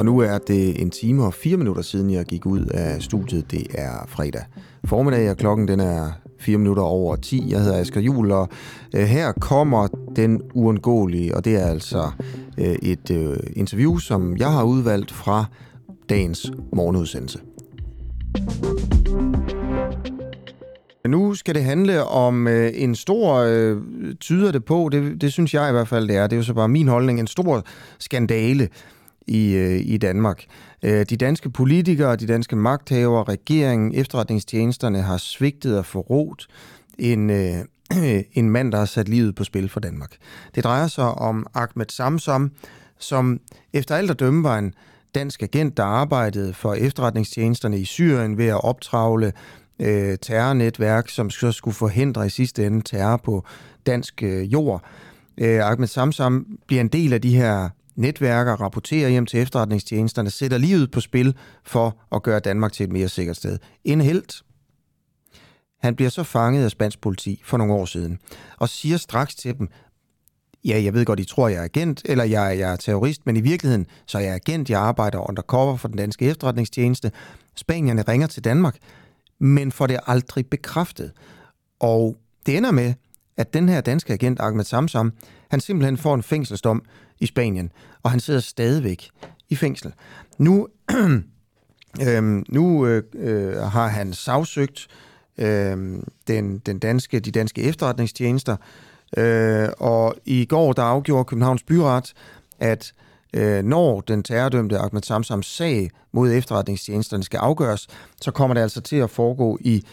Og nu er det en time og fire minutter siden, jeg gik ud af studiet. Det er fredag formiddag, og klokken den er 4 minutter over 10. Jeg hedder Asger Juhl, og øh, her kommer den uundgåelige, og det er altså øh, et øh, interview, som jeg har udvalgt fra dagens morgenudsendelse. Nu skal det handle om øh, en stor, øh, tyder det på, det, det synes jeg i hvert fald det er, det er jo så bare min holdning, en stor skandale i, øh, i Danmark. Øh, de danske politikere, de danske magthavere, regeringen, efterretningstjenesterne har svigtet og forrådt en, øh, en mand, der har sat livet på spil for Danmark. Det drejer sig om Ahmed Samsam, som efter alt at dømme var en dansk agent, der arbejdede for efterretningstjenesterne i Syrien ved at optravle øh, terrornetværk, som så skulle forhindre i sidste ende terror på dansk øh, jord. Øh, Ahmed Samsam bliver en del af de her netværker, rapporterer hjem til efterretningstjenesterne, sætter livet på spil for at gøre Danmark til et mere sikkert sted. En helt. Han bliver så fanget af spansk politi for nogle år siden, og siger straks til dem, ja, jeg ved godt, I tror, jeg er agent, eller jeg, jeg er terrorist, men i virkeligheden, så er jeg agent, jeg arbejder undercover for den danske efterretningstjeneste. Spanierne ringer til Danmark, men får det aldrig bekræftet. Og det ender med, at den her danske agent, Ahmed Samsam, han simpelthen får en fængselsdom i Spanien, og han sidder stadigvæk i fængsel. Nu, øh, nu øh, øh, har han sagsøgt øh, den, den danske, de danske efterretningstjenester, øh, og i går der afgjorde Københavns Byret, at øh, når den terrordømte Ahmed Samsams sag mod efterretningstjenesterne skal afgøres, så kommer det altså til at foregå i,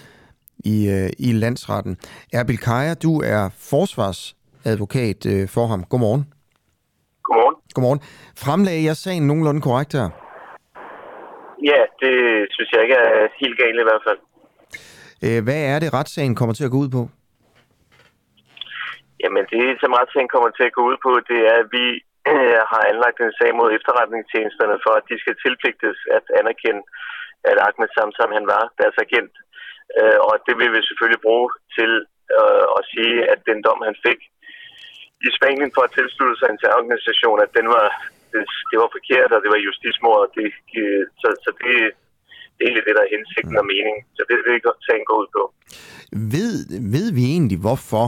i, øh, i landsretten. Erbil Kaja, du er forsvarsadvokat øh, for ham. Godmorgen. Godmorgen. Godmorgen. Fremlagde jeg sagen nogenlunde korrekt her? Ja, det synes jeg ikke er helt galt i hvert fald. Øh, hvad er det, retssagen kommer til at gå ud på? Jamen, det som retssagen kommer til at gå ud på, det er, at vi øh, har anlagt en sag mod efterretningstjenesterne for, at de skal tilpligtes at anerkende, at Ahmed Samsam han var deres agent. Øh, og det vil vi selvfølgelig bruge til øh, at sige, at den dom, han fik i Spanien for at tilslutte sig en terrororganisation, at den var, det, det var forkert, og det var justitsmord. Det, så, så det, det er egentlig det, der er hensigten og meningen. Så det det, sagen går ud på. Ved, ved vi egentlig, hvorfor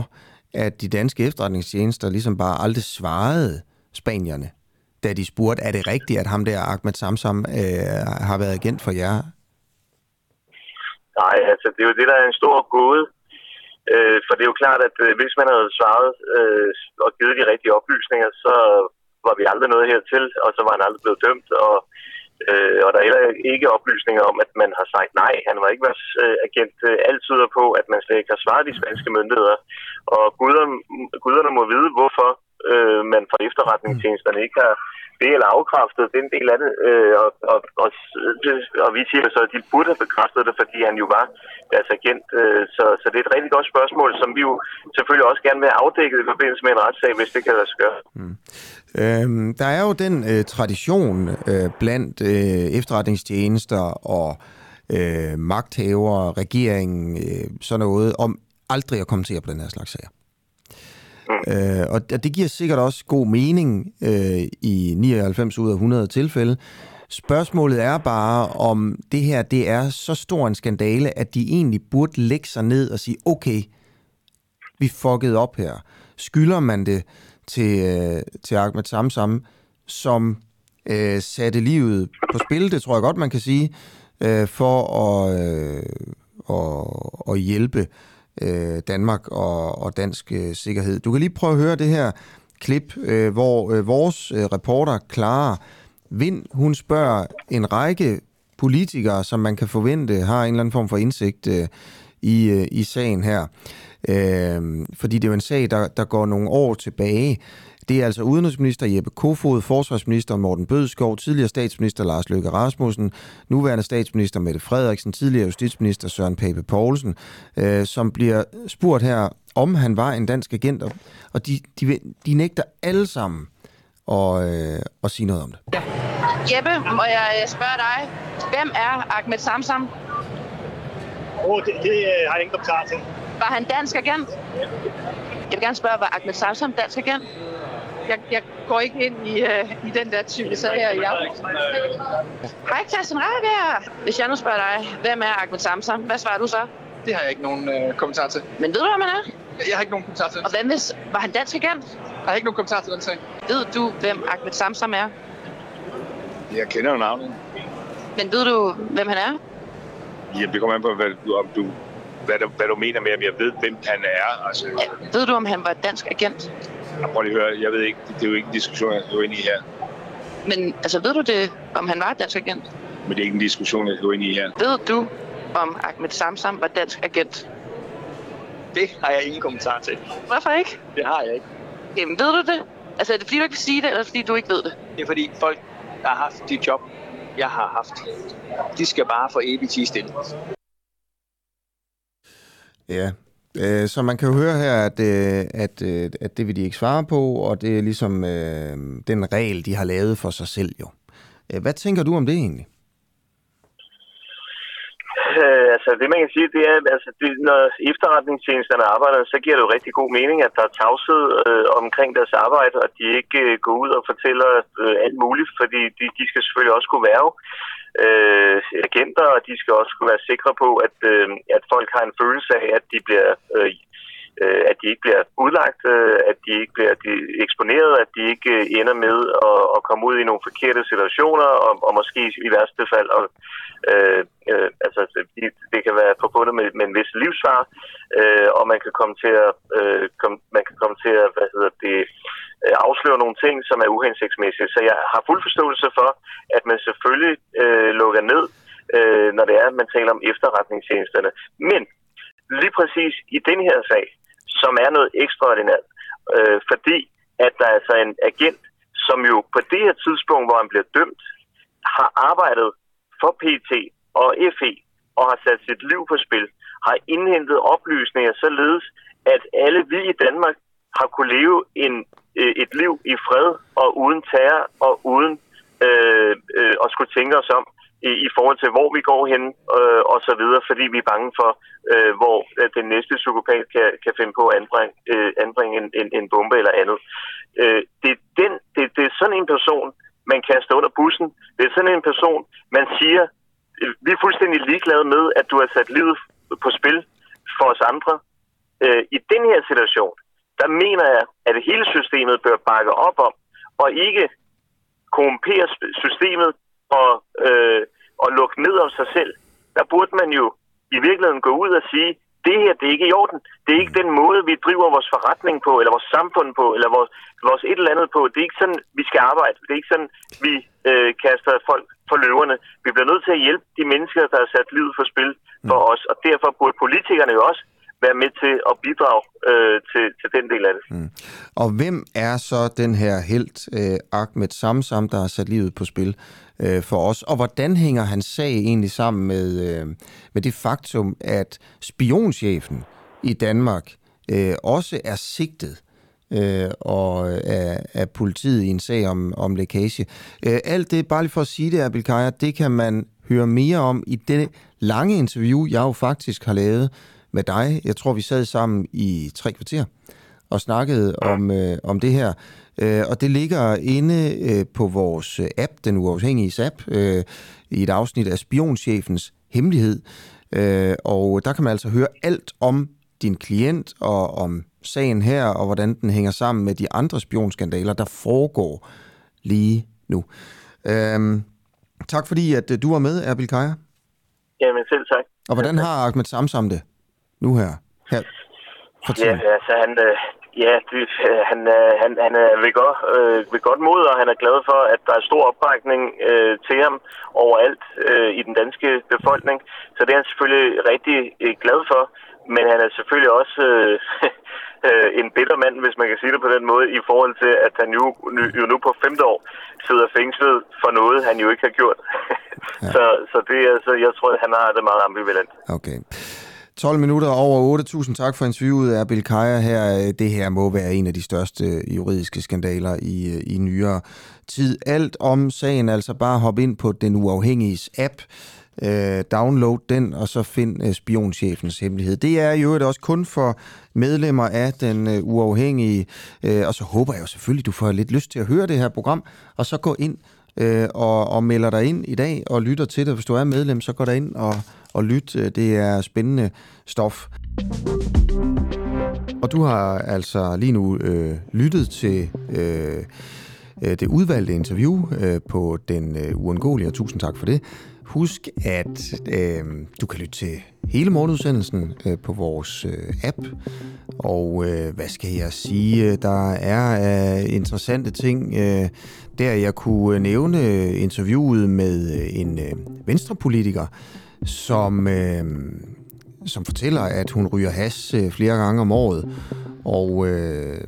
at de danske efterretningstjenester ligesom bare aldrig svarede spanierne, da de spurgte, er det rigtigt, at ham der, Ahmed Samsam, øh, har været agent for jer? Nej, altså det er jo det, der er en stor gåde. Øh, for det er jo klart, at øh, hvis man havde svaret øh, og givet de rigtige oplysninger, så var vi aldrig nået hertil, og så var han aldrig blevet dømt. Og, øh, og der er heller ikke oplysninger om, at man har sagt nej. Han var ikke vores øh, agent. Øh, alt tyder på, at man slet ikke har svaret de spanske myndigheder. Og guderne, guderne må vide, hvorfor øh, man fra efterretningstjenesterne ikke har det eller afkræftet den del af det. Øh, og, og, og, og vi siger så, at de burde have bekræftet det, fordi han jo var deres agent. Øh, så, så det er et rigtig godt spørgsmål, som vi jo selvfølgelig også gerne vil have afdækket i forbindelse med en retssag, hvis det kan lade sig gøre. Mm. Øhm, der er jo den øh, tradition øh, blandt øh, efterretningstjenester og øh, magthavere, regeringen, øh, sådan noget, om aldrig at kommentere på den her slags sager. Mm. Øh, og det giver sikkert også god mening øh, i 99 ud af 100 tilfælde. Spørgsmålet er bare, om det her det er så stor en skandale, at de egentlig burde lægge sig ned og sige, okay, vi fuckede op her. Skylder man det til, øh, til Ahmed Samsam, som øh, satte livet på spil, det tror jeg godt, man kan sige, øh, for at, øh, at, at hjælpe øh, Danmark og, og dansk øh, sikkerhed. Du kan lige prøve at høre det her klip, øh, hvor øh, vores øh, reporter Clara Vind, hun spørger en række politikere, som man kan forvente har en eller anden form for indsigt øh, i, øh, i sagen her. Øh, fordi det er jo en sag, der, der går nogle år tilbage. Det er altså udenrigsminister Jeppe Kofod, forsvarsminister Morten Bødskov, tidligere statsminister Lars Løkke Rasmussen, nuværende statsminister Mette Frederiksen, tidligere justitsminister Søren Pape Poulsen, øh, som bliver spurgt her, om han var en dansk agent, og de, de, de nægter alle sammen at, øh, at sige noget om det. Ja. Jeppe, må jeg spørge dig, hvem er Ahmed Samsam? Oh, det, det øh, har jeg ingen kommentar til. Var han dansk agent? Jeg vil gerne spørge, var Ahmed Samsam dansk agent? jeg, jeg går ikke ind i, uh, i den der type sager i aften. Hej, Christian Rabia. Hvis jeg nu spørger dig, hvem er Ahmed Samsam? Hvad svarer du så? Det har jeg ikke nogen øh, kommentar til. Men ved du, hvem han er? Jeg har ikke nogen kommentar til. Og hvad hvis... Var han dansk agent? Jeg har ikke nogen kommentar til den sag. Ved du, hvem Ahmed Samsam er? Jeg kender jo navnet. Men ved du, hvem han er? Ja, det kommer an på, hvad, du- om du, hvad, du, hvad du mener med, om jeg ved, hvem han er. Altså, Ja, Ved du, om han var dansk agent? jeg prøver lige at høre, jeg ved ikke, det er jo ikke en diskussion, jeg går ind i her. Men altså, ved du det, om han var dansk agent? Men det er ikke en diskussion, jeg går ind i her. Ved du, om Ahmed Samsam var dansk agent? Det har jeg ingen kommentar til. Hvorfor ikke? Det har jeg ikke. Jamen, ved du det? Altså, er det fordi, du ikke vil sige det, eller er det fordi, du ikke ved det? Det er fordi folk, der har haft de job, jeg har haft, de skal bare få evigt tige stille. Ja, øh, så man kan jo høre her, at, øh, at, øh, at det vil de ikke svare på, og det er ligesom øh, den regel, de har lavet for sig selv jo. Øh, hvad tænker du om det egentlig? Øh, altså det man kan sige, det er, altså det, når efterretningstjenesterne arbejder, så giver det jo rigtig god mening, at der er tavshed øh, omkring deres arbejde, og de ikke øh, går ud og fortæller øh, alt muligt, fordi de, de skal selvfølgelig også kunne være øh, agenter, og de skal også kunne være sikre på, at, øh, at folk har en følelse af, at de bliver øh, øh, at de ikke bliver udlagt, øh, at de ikke bliver de eksponeret, at de ikke øh, ender med at, at komme ud i nogle forkerte situationer, og, og måske i værste fald, og, øh, øh, altså det, det kan være forbundet med, med en vis livsfar, øh, og man kan komme til at, øh, kom, man kan komme til at, hvad hedder det, øh, afsløre nogle ting, som er uhensigtsmæssige. Så jeg har fuld forståelse for, at man selvfølgelig øh, lukker ned, øh, når det er, at man taler om efterretningstjenesterne. Men lige præcis i den her sag, som er noget ekstraordinært, øh, fordi at der er altså en agent, som jo på det her tidspunkt, hvor han bliver dømt, har arbejdet for PT og FE og har sat sit liv på spil, har indhentet oplysninger således, at alle vi i Danmark har kunne leve en, øh, et liv i fred og uden terror og uden øh, øh, at skulle tænke os om i, i forhold til, hvor vi går hen øh, og så videre, fordi vi er bange for, øh, hvor at den næste psykopat kan, kan finde på at anbringe, øh, anbringe en, en, en bombe eller andet. Øh, det, er den, det, det er sådan en person, man kaster under bussen. Det er sådan en person, man siger, øh, vi er fuldstændig ligeglade med, at du har sat livet på spil for os andre. Øh, I den her situation, der mener jeg, at hele systemet bør bakke op om, og ikke korrumpere systemet og, øh, og lukke ned om sig selv. Der burde man jo i virkeligheden gå ud og sige, det her, det er ikke i orden. Det er ikke den måde, vi driver vores forretning på, eller vores samfund på, eller vores, vores et eller andet på. Det er ikke sådan, vi skal arbejde. Det er ikke sådan, vi øh, kaster folk for løverne. Vi bliver nødt til at hjælpe de mennesker, der har sat livet for spil for os, og derfor burde politikerne jo også være med til at bidrage øh, til, til den del af det. Mm. Og hvem er så den her helt øh, Ahmed Samsam, der har sat livet på spil øh, for os? Og hvordan hænger hans sag egentlig sammen med, øh, med det faktum, at spionchefen i Danmark øh, også er sigtet øh, og øh, af, af politiet i en sag om, om lækage. Øh, alt det, bare lige for at sige det, Abel Kaja, det kan man høre mere om i det lange interview, jeg jo faktisk har lavet med dig. Jeg tror, vi sad sammen i tre kvarter og snakkede om, øh, om det her. Øh, og det ligger inde øh, på vores app, den uafhængige app, øh, i et afsnit af Spionchefens Hemmelighed. Øh, og der kan man altså høre alt om din klient og om sagen her, og hvordan den hænger sammen med de andre spionskandaler, der foregår lige nu. Øh, tak fordi, at øh, du var med, Erbil Kaja. Jamen selv tak. Og hvordan har Ahmed Samsam det nu her? her for ja, altså han, øh, ja, det, øh, han, øh, han, han er ved godt, øh, ved godt mod, og han er glad for, at der er stor opbakning øh, til ham overalt øh, i den danske befolkning. Så det er han selvfølgelig rigtig øh, glad for, men han er selvfølgelig også øh, øh, en bitter mand, hvis man kan sige det på den måde, i forhold til, at han jo, jo nu på femte år sidder fængslet for noget, han jo ikke har gjort. ja. så, så det er, så jeg tror, at han har det meget ambivalent. Okay. 12 minutter over 8.000 tak for interviewet af Bill Kaja her. Det her må være en af de største juridiske skandaler i, i nyere tid. Alt om sagen, altså bare hop ind på den uafhængige app. Øh, download den, og så find øh, spionchefens hemmelighed. Det er jo også kun for medlemmer af den øh, uafhængige, øh, og så håber jeg jo selvfølgelig, du får lidt lyst til at høre det her program, og så gå ind øh, og, og melder dig ind i dag og lytter til det. Hvis du er medlem, så går der ind og, og lyt. Øh, det er spændende stof. Og du har altså lige nu øh, lyttet til øh, øh det udvalgte interview øh, på Den øh, Uundgåelige, og tusind tak for det. Husk, at øh, du kan lytte til hele morgenudsendelsen øh, på vores øh, app. Og øh, hvad skal jeg sige? Der er øh, interessante ting. Øh, der jeg kunne nævne øh, interviewet med øh, en øh, venstrepolitiker, som, øh, som fortæller, at hun ryger has øh, flere gange om året. Og øh,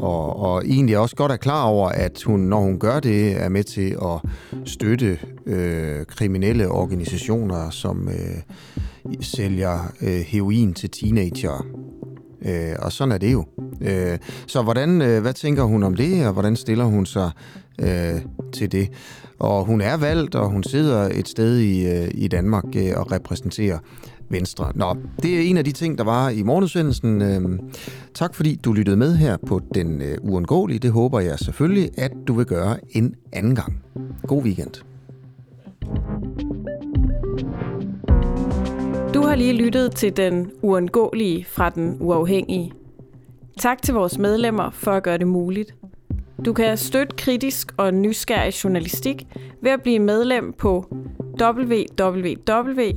og, og egentlig også godt er klar over, at hun, når hun gør det, er med til at støtte øh, kriminelle organisationer, som øh, sælger øh, heroin til teenager. Øh, og sådan er det jo. Øh, så hvordan, øh, hvad tænker hun om det, og hvordan stiller hun sig øh, til det? Og hun er valgt, og hun sidder et sted i, øh, i Danmark øh, og repræsenterer Venstre. Nå, det er en af de ting, der var i morgenudsendelsen. Øhm, tak fordi du lyttede med her på Den øh, Uundgåelige. Det håber jeg selvfølgelig, at du vil gøre en anden gang. God weekend. Du har lige lyttet til Den Uundgåelige fra Den Uafhængige. Tak til vores medlemmer for at gøre det muligt. Du kan støtte kritisk og nysgerrig journalistik ved at blive medlem på www.duah.dk